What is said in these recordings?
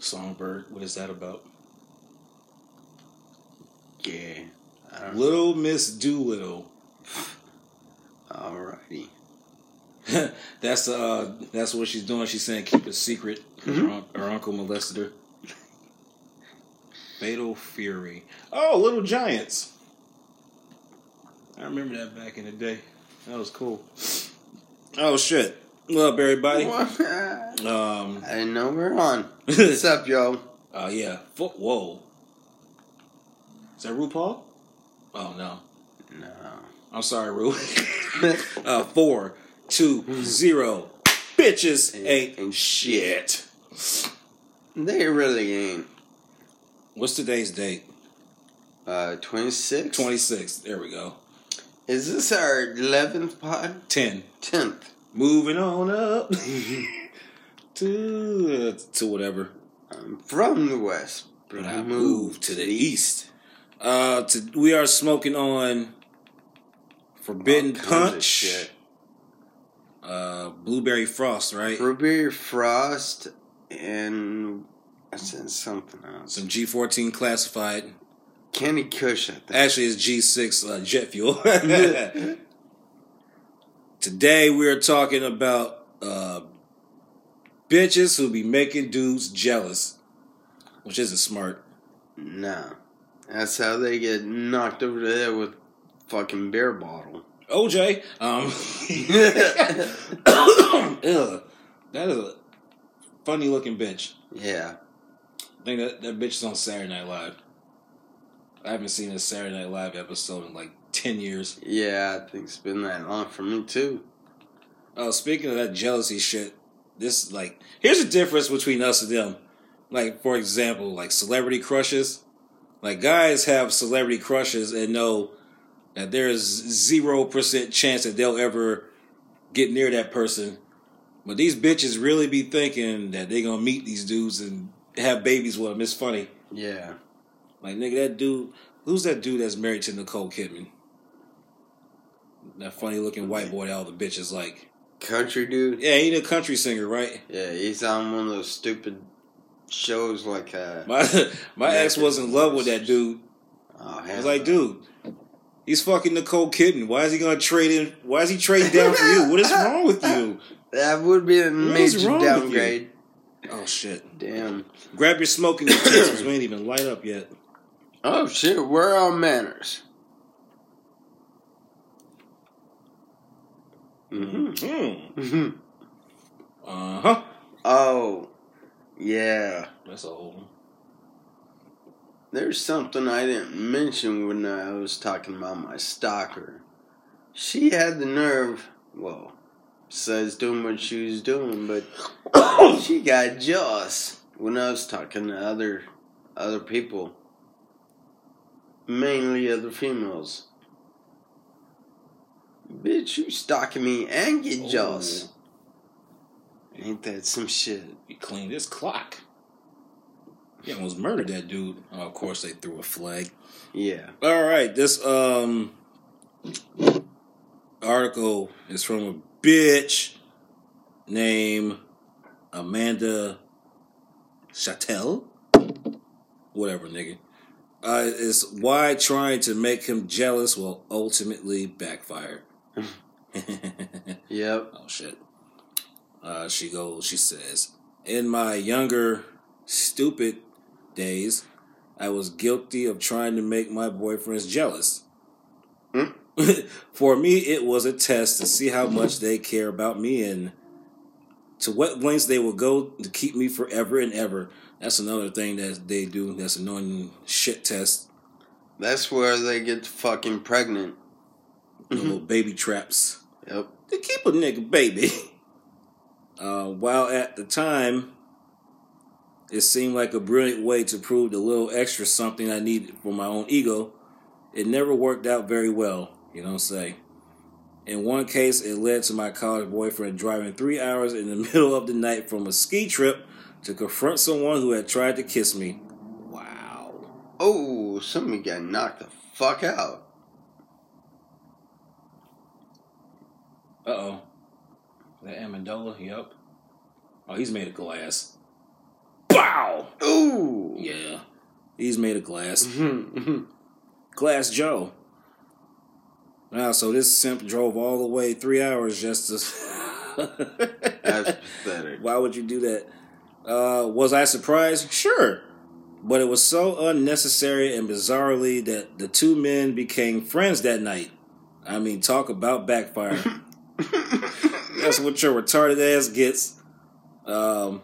Songbird, what is that about? Yeah. Little Miss Doolittle. Alrighty. that's uh that's what she's doing. She's saying keep it secret. 'cause Her, her uncle molested her. Fatal Fury. Oh, Little Giants. I remember that back in the day. That was cool. Oh shit. What up, everybody? I Um didn't know we are on. What's up, yo? uh yeah. Fo- Whoa. Is that RuPaul? Oh no. No. I'm sorry, Ru. uh four, two, zero. Bitches Ain't- ain't, ain't shit. They really ain't. What's today's date? Uh, 26? 26. There we go. Is this our 11th pod? 10. 10th. Moving on up to to whatever. I'm from the West. But I moved to the east. Uh, to, we are smoking on Forbidden All kinds of Punch, shit. uh, Blueberry Frost, right? Blueberry Frost and I said something else. Some G14 classified. Candy Kush, I think. Actually, it's G6 uh, jet fuel. Today we are talking about uh, bitches who be making dudes jealous, which isn't smart. No. That's how they get knocked over the head with fucking beer bottle. OJ, um, ugh, that is a funny looking bitch. yeah. I think that that bitch is on Saturday Night Live. I haven't seen a Saturday Night Live episode in like ten years. Yeah, I think it's been that long for me too. Oh, speaking of that jealousy shit, this like here's the difference between us and them. Like for example, like celebrity crushes. Like guys have celebrity crushes and know that there is zero percent chance that they'll ever get near that person. But these bitches really be thinking that they gonna meet these dudes and have babies with them. It's funny. Yeah. Like nigga, that dude. Who's that dude that's married to Nicole Kidman? That funny looking white boy that all the bitches like. Country dude. Yeah, he a country singer, right? Yeah, he's on one of those stupid shows like uh My my ex was in love with that dude. oh, I was like, dude, he's fucking Nicole Kidman. Why is he gonna trade in? Why is he trading down for you? What is wrong with you? That would be a What major wrong with you? downgrade. Oh shit! Damn. Grab your smoking utensils. we ain't even light up yet. Oh shit, where are our manners? Mm-hmm. Mm-hmm. Uh huh. Oh, yeah. That's whole. There's something I didn't mention when I was talking about my stalker. She had the nerve, well, says doing what she was doing, but she got jealous when I was talking to other other people, mainly other females. Bitch, you stalking me and get jealous. Ain't that some shit? You clean this clock. You almost murdered that dude. Oh, of course, they threw a flag. Yeah. All right, this um article is from a bitch named Amanda Chatel, whatever, nigga. Uh, is why trying to make him jealous will ultimately backfire. Yep. Oh shit. Uh, she goes. She says, "In my younger, stupid days, I was guilty of trying to make my boyfriends jealous. Hmm? For me, it was a test to see how much they care about me and to what lengths they will go to keep me forever and ever. That's another thing that they do. That's annoying shit test. That's where they get fucking pregnant. The little baby traps." Yep. to keep a nigga baby. Uh, while at the time, it seemed like a brilliant way to prove the little extra something I needed for my own ego, it never worked out very well, you know what I'm saying? In one case, it led to my college boyfriend driving three hours in the middle of the night from a ski trip to confront someone who had tried to kiss me. Wow. Oh, somebody got knocked the fuck out. Uh oh. That Amendola, yep. Oh, he's made of glass. Bow. Ooh. Yeah, he's made of glass. Glass Joe. Wow, so this simp drove all the way three hours just to. That's pathetic. Why would you do that? Uh, was I surprised? Sure. But it was so unnecessary and bizarrely that the two men became friends that night. I mean, talk about backfire. That's what your retarded ass gets. Um,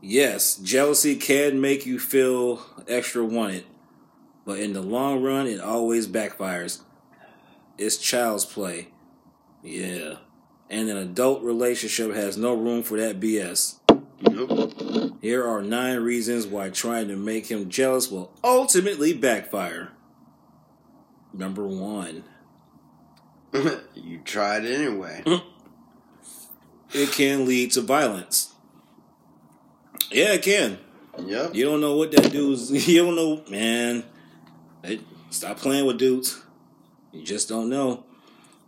yes, jealousy can make you feel extra wanted, but in the long run, it always backfires. It's child's play. Yeah. And an adult relationship has no room for that BS. Nope. Here are nine reasons why trying to make him jealous will ultimately backfire. Number one, you tried anyway. it can lead to violence. Yeah, it can. Yep. You don't know what that dude's. You don't know, man. Hey, stop playing with dudes. You just don't know.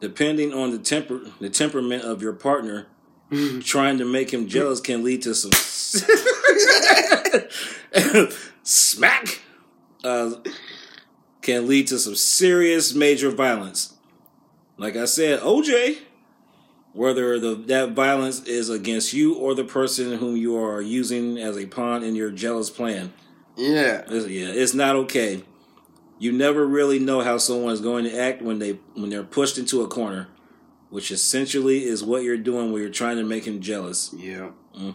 Depending on the temper, the temperament of your partner, trying to make him jealous can lead to some smack. Uh, can lead to some serious major violence. Like I said, OJ, whether the that violence is against you or the person whom you are using as a pawn in your jealous plan. Yeah. It's- yeah, it's not okay. You never really know how someone is going to act when they when they're pushed into a corner, which essentially is what you're doing when you're trying to make him jealous. Yep. Uh,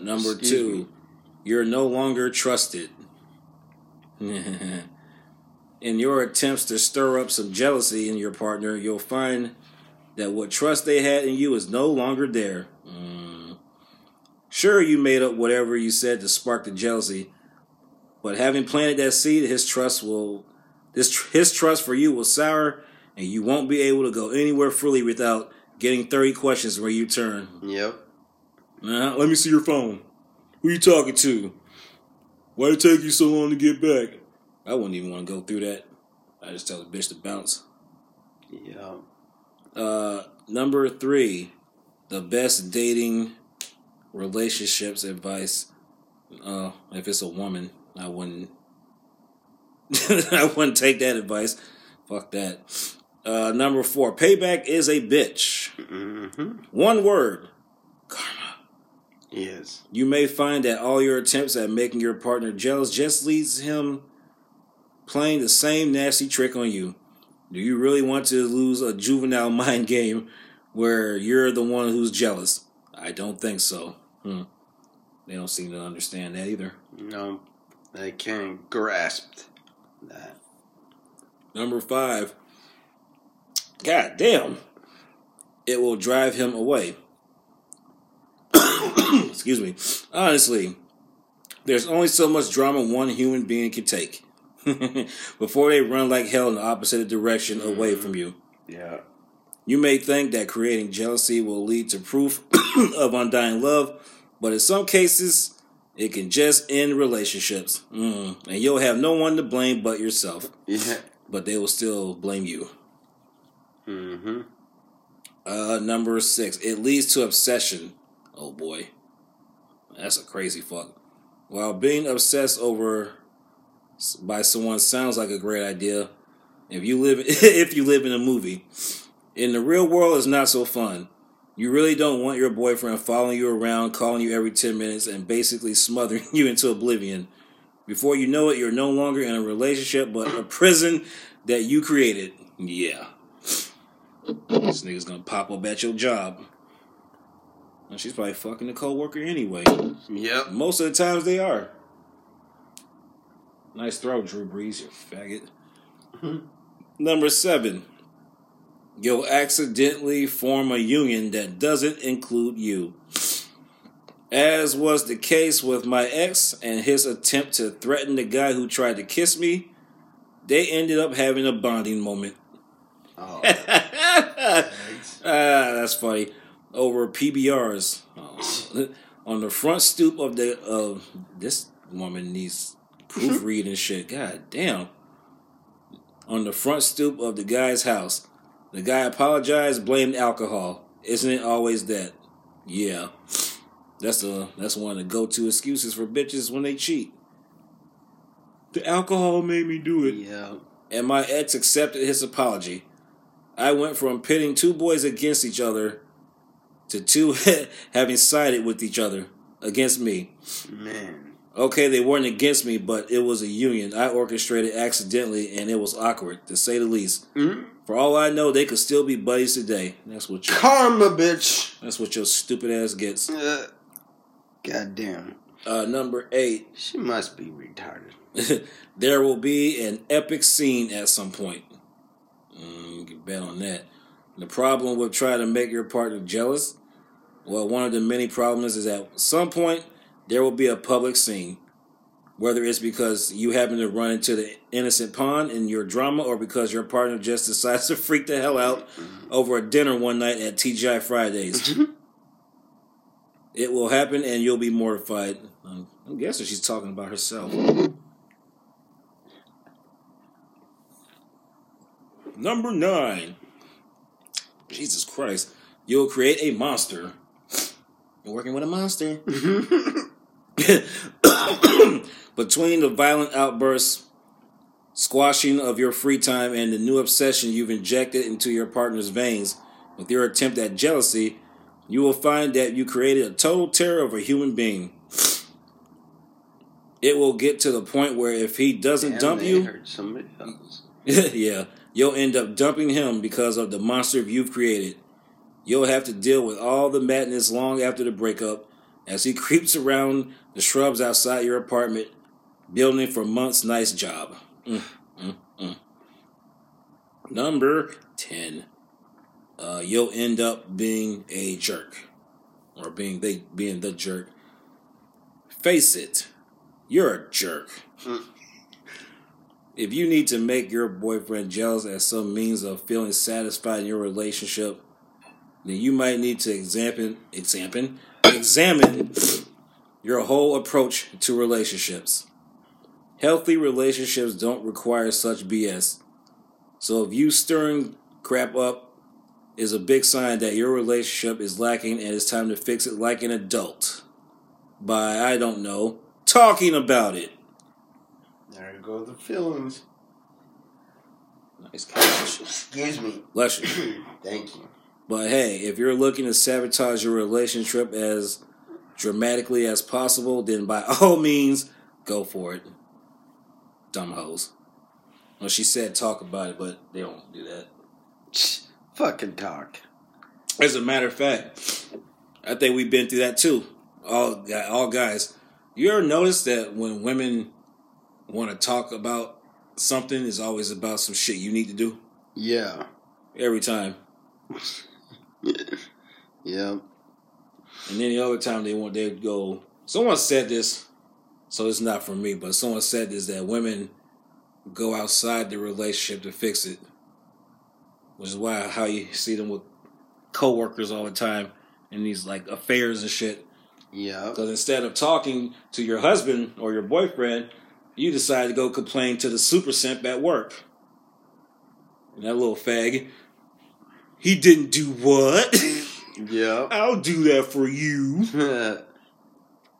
number Excuse two, me. you're no longer trusted. in your attempts to stir up some jealousy in your partner, you'll find that what trust they had in you is no longer there. Mm. Sure, you made up whatever you said to spark the jealousy, but having planted that seed, his trust will, this his trust for you will sour, and you won't be able to go anywhere freely without getting thirty questions where you turn. Yep. Uh, let me see your phone. Who you talking to? Why did it take you so long to get back? I wouldn't even want to go through that. I just tell the bitch to bounce. Yep. Uh, number three, the best dating relationships advice. Uh, if it's a woman, I wouldn't. I wouldn't take that advice. Fuck that. Uh, number four, payback is a bitch. Mm-hmm. One word, karma. Yes. You may find that all your attempts at making your partner jealous just leads him playing the same nasty trick on you. Do you really want to lose a juvenile mind game where you're the one who's jealous? I don't think so. Hmm. They don't seem to understand that either. No, they can't grasp that. Number five. God damn. It will drive him away. Excuse me. Honestly, there's only so much drama one human being can take before they run like hell in the opposite direction away from you. Yeah. You may think that creating jealousy will lead to proof of undying love, but in some cases, it can just end relationships. Mm. And you'll have no one to blame but yourself Yeah. but they will still blame you. Mm-hmm. Uh, number six, it leads to obsession. Oh boy, that's a crazy fuck. While being obsessed over by someone sounds like a great idea, if you live if you live in a movie, in the real world, it's not so fun. You really don't want your boyfriend following you around, calling you every ten minutes, and basically smothering you into oblivion. Before you know it, you're no longer in a relationship, but a prison that you created. Yeah. This nigga's gonna pop up at your job. And she's probably fucking the coworker anyway. Yep. Most of the times they are. Nice throw, Drew Brees, you faggot. Number seven. You'll accidentally form a union that doesn't include you. As was the case with my ex and his attempt to threaten the guy who tried to kiss me, they ended up having a bonding moment. Oh. Ah, that's funny. Over PBRs. Oh. On the front stoop of the of this woman needs proofreading mm-hmm. shit. God damn. On the front stoop of the guy's house. The guy apologized, blamed alcohol. Isn't it always that? Yeah. That's a that's one of the go to excuses for bitches when they cheat. The alcohol made me do it. Yeah. And my ex accepted his apology. I went from pitting two boys against each other to two having sided with each other against me. Man. Okay, they weren't against me, but it was a union I orchestrated accidentally, and it was awkward, to say the least. Mm? For all I know, they could still be buddies today. That's what your, Karma, bitch. that's what your stupid ass gets. Uh, God damn. Uh, number eight, She must be retarded. there will be an epic scene at some point. Mm, you can bet on that. The problem with trying to make your partner jealous, well, one of the many problems is at some point there will be a public scene. Whether it's because you happen to run into the innocent pond in your drama or because your partner just decides to freak the hell out over a dinner one night at TGI Fridays. it will happen and you'll be mortified. I'm, I'm guessing she's talking about herself. Number nine. Jesus Christ. You'll create a monster. You're working with a monster. Mm-hmm. Between the violent outbursts, squashing of your free time, and the new obsession you've injected into your partner's veins with your attempt at jealousy, you will find that you created a total terror of a human being. It will get to the point where if he doesn't Damn, dump you, hurt somebody else. yeah, you'll end up dumping him because of the monster you've created. You'll have to deal with all the madness long after the breakup as he creeps around the shrubs outside your apartment, building for months. Nice job. Mm, mm, mm. Number 10. Uh, you'll end up being a jerk. Or being they being the jerk. Face it, you're a jerk. If you need to make your boyfriend jealous as some means of feeling satisfied in your relationship, then you might need to examine examine examine your whole approach to relationships. Healthy relationships don't require such BS. So if you stirring crap up is a big sign that your relationship is lacking and it's time to fix it like an adult. By I don't know, talking about it. There you go the feelings. Nice catch. Excuse me. Bless you. Thank you. But hey, if you're looking to sabotage your relationship as dramatically as possible, then by all means, go for it. Dumb hoes. Well, she said talk about it, but they don't do that. Fucking talk. As a matter of fact, I think we've been through that too. All all guys. You ever notice that when women want to talk about something, it's always about some shit you need to do Yeah. every time. Yeah. And then the other time they want they go. Someone said this, so it's not for me, but someone said this that women go outside the relationship to fix it, which is why how you see them with coworkers all the time in these like affairs and shit. Yeah. Because instead of talking to your husband or your boyfriend, you decide to go complain to the super simp at work. And that little fag, he didn't do what? Yeah. I'll do that for you.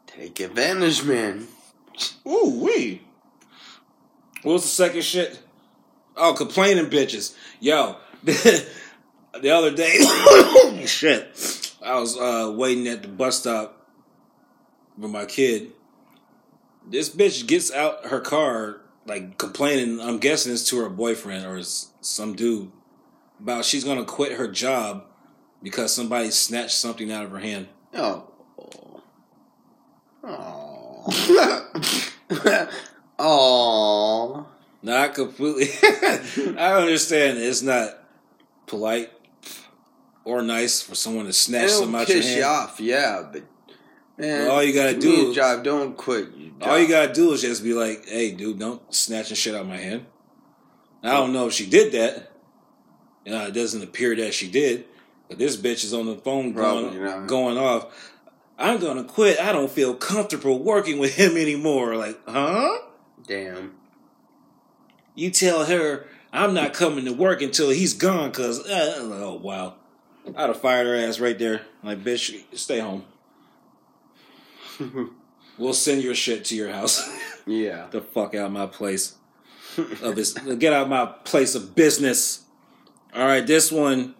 Take advantage, man. Ooh, wee. What was the second shit? Oh, complaining bitches. Yo, the other day, shit, I was uh, waiting at the bus stop with my kid. This bitch gets out her car, like complaining. I'm guessing it's to her boyfriend or some dude about she's gonna quit her job because somebody snatched something out of her hand. Oh. Oh. Oh. Not completely. I understand it's not polite or nice for someone to snatch It'll something out your piss hand. you off, yeah, but man, Well, all you gotta do is- job. Don't quit. Job. All you gotta do is just be like, "Hey, dude, don't snatching shit out of my hand." I don't know if she did that. Know, it doesn't appear that she did. But this bitch is on the phone Probably going, going off. I'm gonna quit. I don't feel comfortable working with him anymore. Like, huh? Damn. You tell her I'm not coming to work until he's gone, cause uh, oh wow. I'd have fired her ass right there. Like, bitch, stay home. we'll send your shit to your house. Yeah. the fuck out of my place of his. Get out of my place of business. All right, this one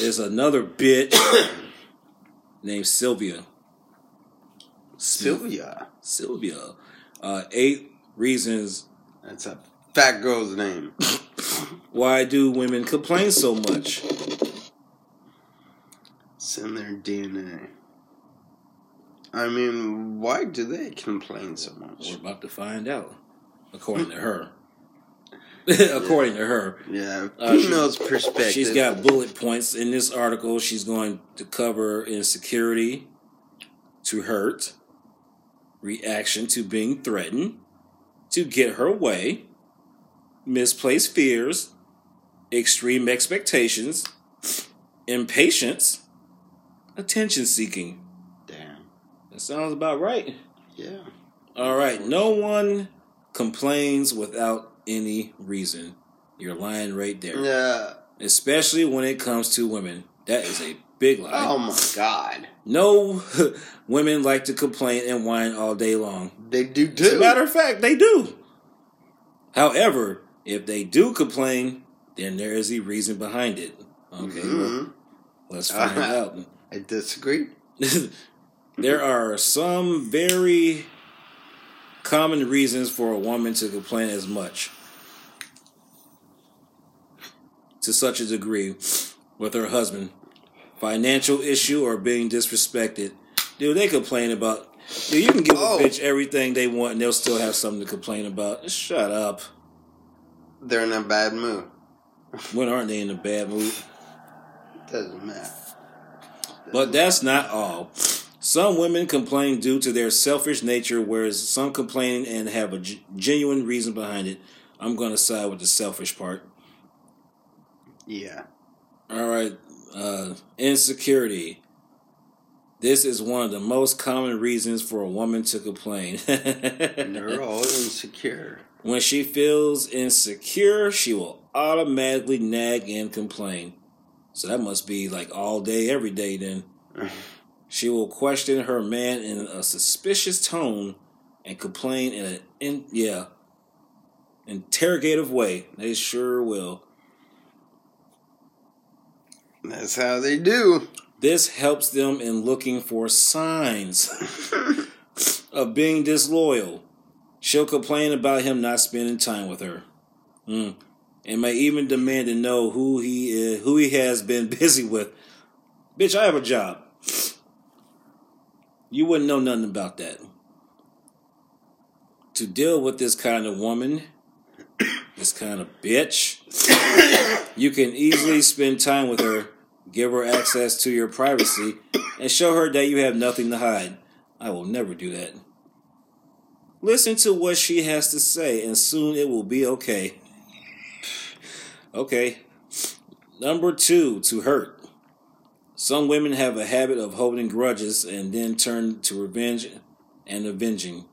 is another bitch named Sylvia. Sylvia. Sylvia. Uh, eight reasons That's a fat girl's name. why do women complain so much. It's in their DNA. I mean, why do they complain so much? We're about to find out, according to her. according to her. Yeah, Uh, she- female's perspective. She's got bullet points in this article. She's going to cover insecurity to hurt, reaction to being threatened, to get her way, misplaced fears, extreme expectations, impatience, attention seeking. Damn. That sounds about right. Yeah. All right. No one complains without any reason. You're lying right there. Yeah. Especially when it comes to women. That is a big lie. Oh my god. No women like to complain and whine all day long. They do As a matter of fact, they do. However, if they do complain, then there is a reason behind it. Okay, well, Mhm. let's find out. I disagree. there are some very common reasons for a woman to complain as much to such a degree with her husband financial issue or being disrespected dude they complain about dude you can give Oh. a bitch everything they want and they'll still have something to complain about shut up They're in a bad mood. when aren't they in a bad mood Doesn't matter. But that's not all. Some women complain due to their selfish nature, whereas some complain and have a genuine reason behind it. I'm going to side with the selfish part. Yeah. All right. Uh, insecurity. This is one of the most common reasons for a woman to complain. They're all insecure. when she feels insecure, she will automatically nag and complain. So that must be like all day, every day then. She will question her man in a suspicious tone and complain in an in, yeah interrogative way. They sure will. That's how they do. This helps them in looking for signs of being disloyal. She'll complain about him not spending time with her, mm. and may even demand to know who he is, who he has been busy with. Bitch, I have a job. You wouldn't know nothing about that. To deal with this kind of woman, this kind of bitch, you can easily spend time with her, give her access to your privacy, and show her that you have nothing to hide. I will never do that. Listen to what she has to say, and soon it will be okay. Okay. Number two, to hurt. Some women have a habit of holding grudges and then turn to revenge and avenging.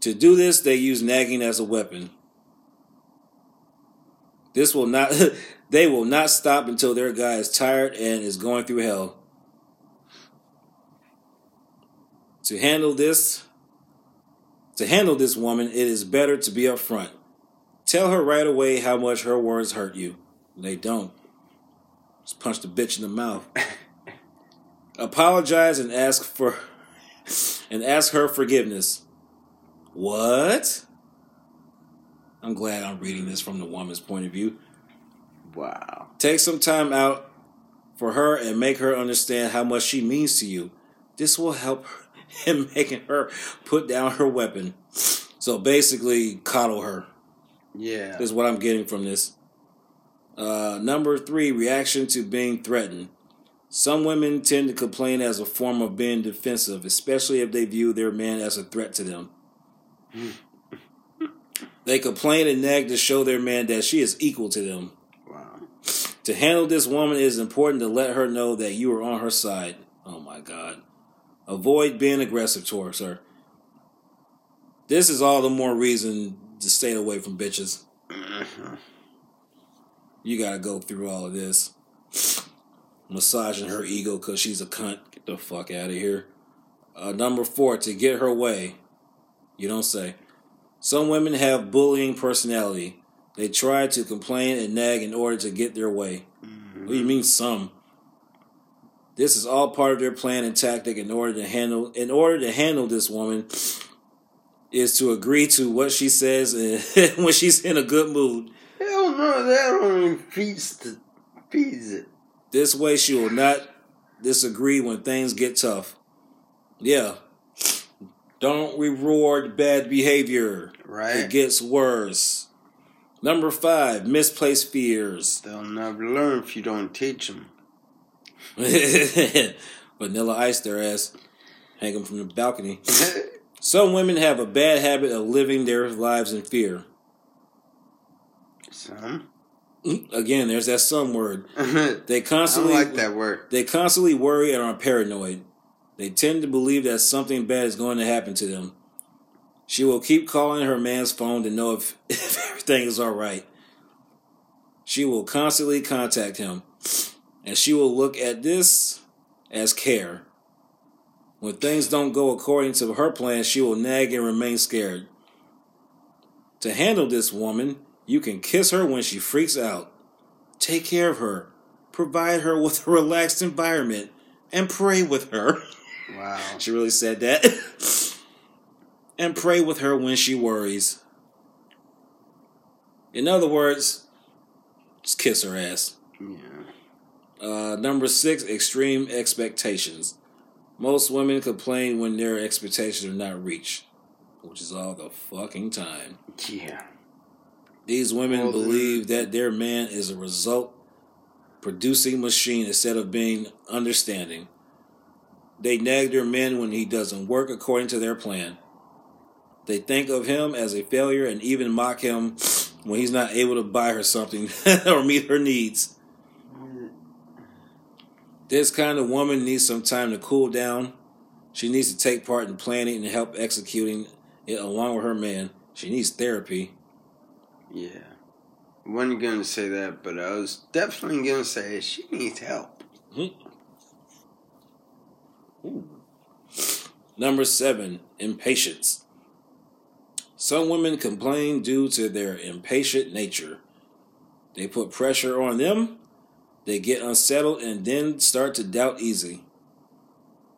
To do this, they use nagging as a weapon. This will not they will not stop until their guy is tired and is going through hell. To handle this to handle this woman, it is better to be upfront. Tell her right away how much her words hurt you. They don't. Just punch the bitch in the mouth. Apologize and ask for and ask her forgiveness. What? I'm glad I'm reading this from the woman's point of view. Wow. Take some time out for her and make her understand how much she means to you. This will help in making her put down her weapon. So basically, coddle her. Yeah. Is what I'm getting from this. Uh, number three, reaction to being threatened. Some women tend to complain as a form of being defensive, especially if they view their man as a threat to them. They complain and nag to show their man that she is equal to them. Wow. To handle this woman, it is important to let her know that you are on her side. Oh my God. Avoid being aggressive towards her. This is all the more reason to stay away from bitches. You gotta go through all of this. massaging her ego because she's a cunt. Get the fuck out of here. Uh, number four, to get her way. You don't say. Some women have bullying personality. They try to complain and nag in order to get their way. What do you mean some? This is all part of their plan and tactic in order to handle in order to handle this woman is to agree to what she says and when she's in a good mood. Hell no, that only feeds the feeds it. This way she will not disagree when things get tough. Yeah. Don't reward bad behavior. Right. It gets worse. Number five, misplaced fears. They'll never learn if you don't teach them. Vanilla ice their ass. Hang them from the balcony. Some women have a bad habit of living their lives in fear. Some. Mm, again, there's that some word. I They constantly like that word. They constantly worry and are paranoid. They tend to believe that something bad is going to happen to them. She will keep calling her man's phone to know if, if everything is all right. She will constantly contact him, and she will look at this as care. When things don't go according to her plan, she will nag and remain scared. To handle this woman, you can kiss her when she freaks out. Take care of her. Provide her with a relaxed environment and pray with her. Wow. She really said that. and pray with her when she worries. In other words, just kiss her ass. Yeah. Uh, number six, extreme expectations. Most women complain when their expectations are not reached, which is all the fucking time. Yeah. These women believe that their man is a result producing machine instead of being understanding. They nag their men when he doesn't work according to their plan. They think of him as a failure and even mock him when he's not able to buy her something or meet her needs. This kind of woman needs some time to cool down. She needs to take part in planning and help executing it along with her man. She needs therapy. Yeah. I wasn't gonna say that, but I was definitely gonna say she needs help. Hmm. Hmm. Number seven, impatience. Some women complain due to their impatient nature. They put pressure on them, they get unsettled, and then start to doubt easy.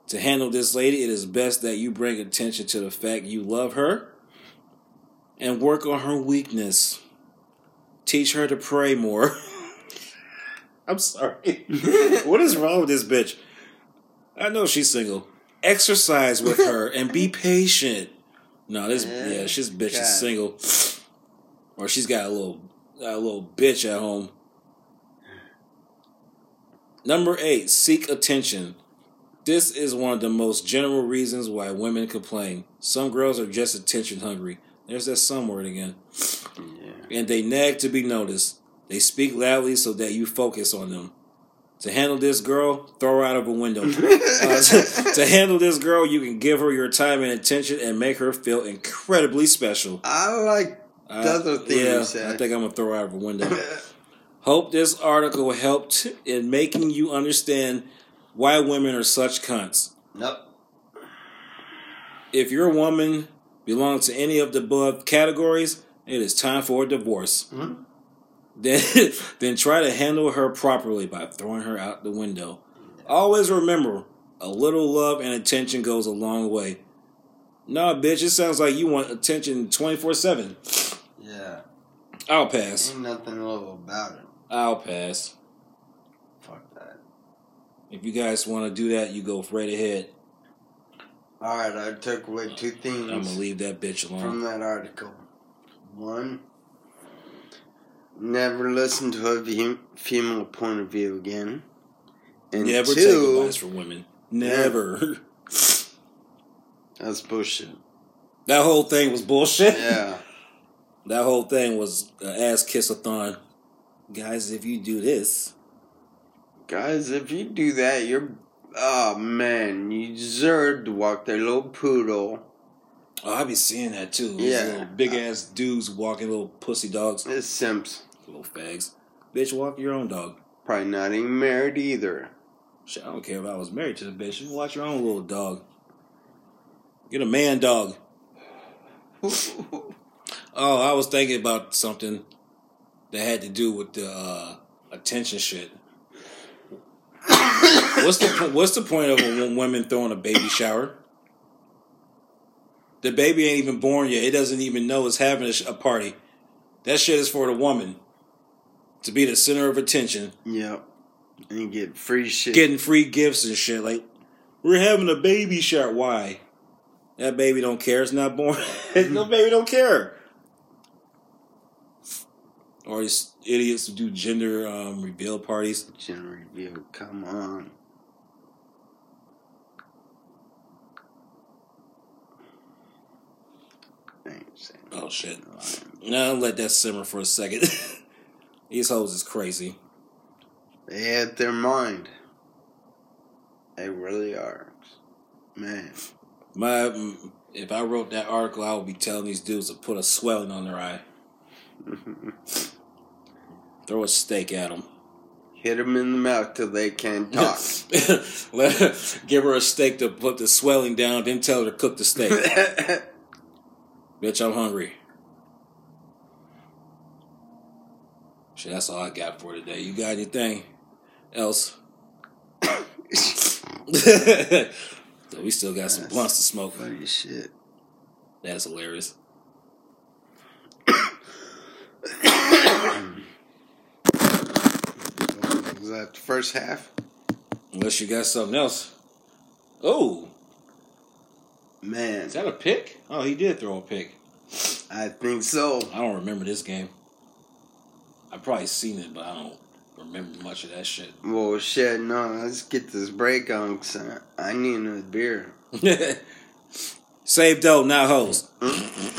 To handle this lady, it is best that you bring attention to the fact you love her and work on her weakness. Teach her to pray more. I'm sorry. what is wrong with this bitch? I know she's single. Exercise with her and be patient. No, this Yeah, yeah, she's bitch God. is single, or she's got a little a little bitch at home. Number eight, seek attention. This is one of the most general reasons why women complain. Some girls are just attention hungry. There's that some word again. Yeah. And they nag to be noticed. They speak loudly so that you focus on them. To handle this girl, throw her out of a window. Uh, to, to handle this girl, you can give her your time and attention and make her feel incredibly special. I like the Uh, other thing yeah, you said. I think I'm gonna throw her out of a window. Hope this article helped in making you understand why women are such cunts. nope. If your woman belongs to any of the above categories, it is time for a divorce. Mhm. Then, then try to handle her properly by throwing her out the window. Always remember, a little love and attention goes a long way. Nah, bitch, it sounds like you want attention 24 7. Yeah. I'll pass. Ain't nothing little about it. I'll pass. Fuck that. If you guys want to do that, you go right ahead. Alright, I took away two things I'm gonna leave that bitch alone. from that article. One, never listen to a female point of view again. And Never take advice from women. Never. that's bullshit. That whole thing was bullshit. Yeah. That whole thing was ass kiss-a-thon. Guys, if you do this, Guys, if you do that, you're. Oh man, you deserve to walk that little poodle. Oh, I be seeing that too. These Yeah. little big ass dudes walking little pussy dogs, It's Simps. little fags. Bitch, walk your own dog. Probably not even married either. Shit, I don't care if I was married to the bitch. You watch your own little dog. Get a man dog. oh, I was thinking about something that had to do with the uh, attention shit. what's the What's the point of a woman throwing a baby shower? The baby ain't even born yet. It doesn't even know it's having a, a party. That shit is for the woman to be the center of attention. Yep. And get free shit. Getting free gifts and shit. Like, we're having a baby shower. Why? That baby don't care. It's not born. no baby don't care. Or these idiots who do gender um, reveal parties. Gender reveal, come on. Oh shit! Now let that simmer for a second. These hoes is crazy. They had their mind. They really are, man. My, mm, if I wrote that article, I would be telling these dudes to put a swelling on their eye. Throw a steak at them. Hit them in the mouth till they can't talk. Give her a steak to put the swelling down, then tell her to cook the steak. Bitch, I'm hungry. Shit, that's all I got for today. You got anything else? so we still got some blunts to smoke. Funny shit. That's hilarious. Was that the first half? Unless you got something else. Oh. Man. Is that a pick? Oh, he did throw a pick. I think so. I don't remember this game. I've probably seen it, but I don't remember much of that shit. Well, shit, no. Let's get this break on because I, I need another beer. Save dough, not hoes.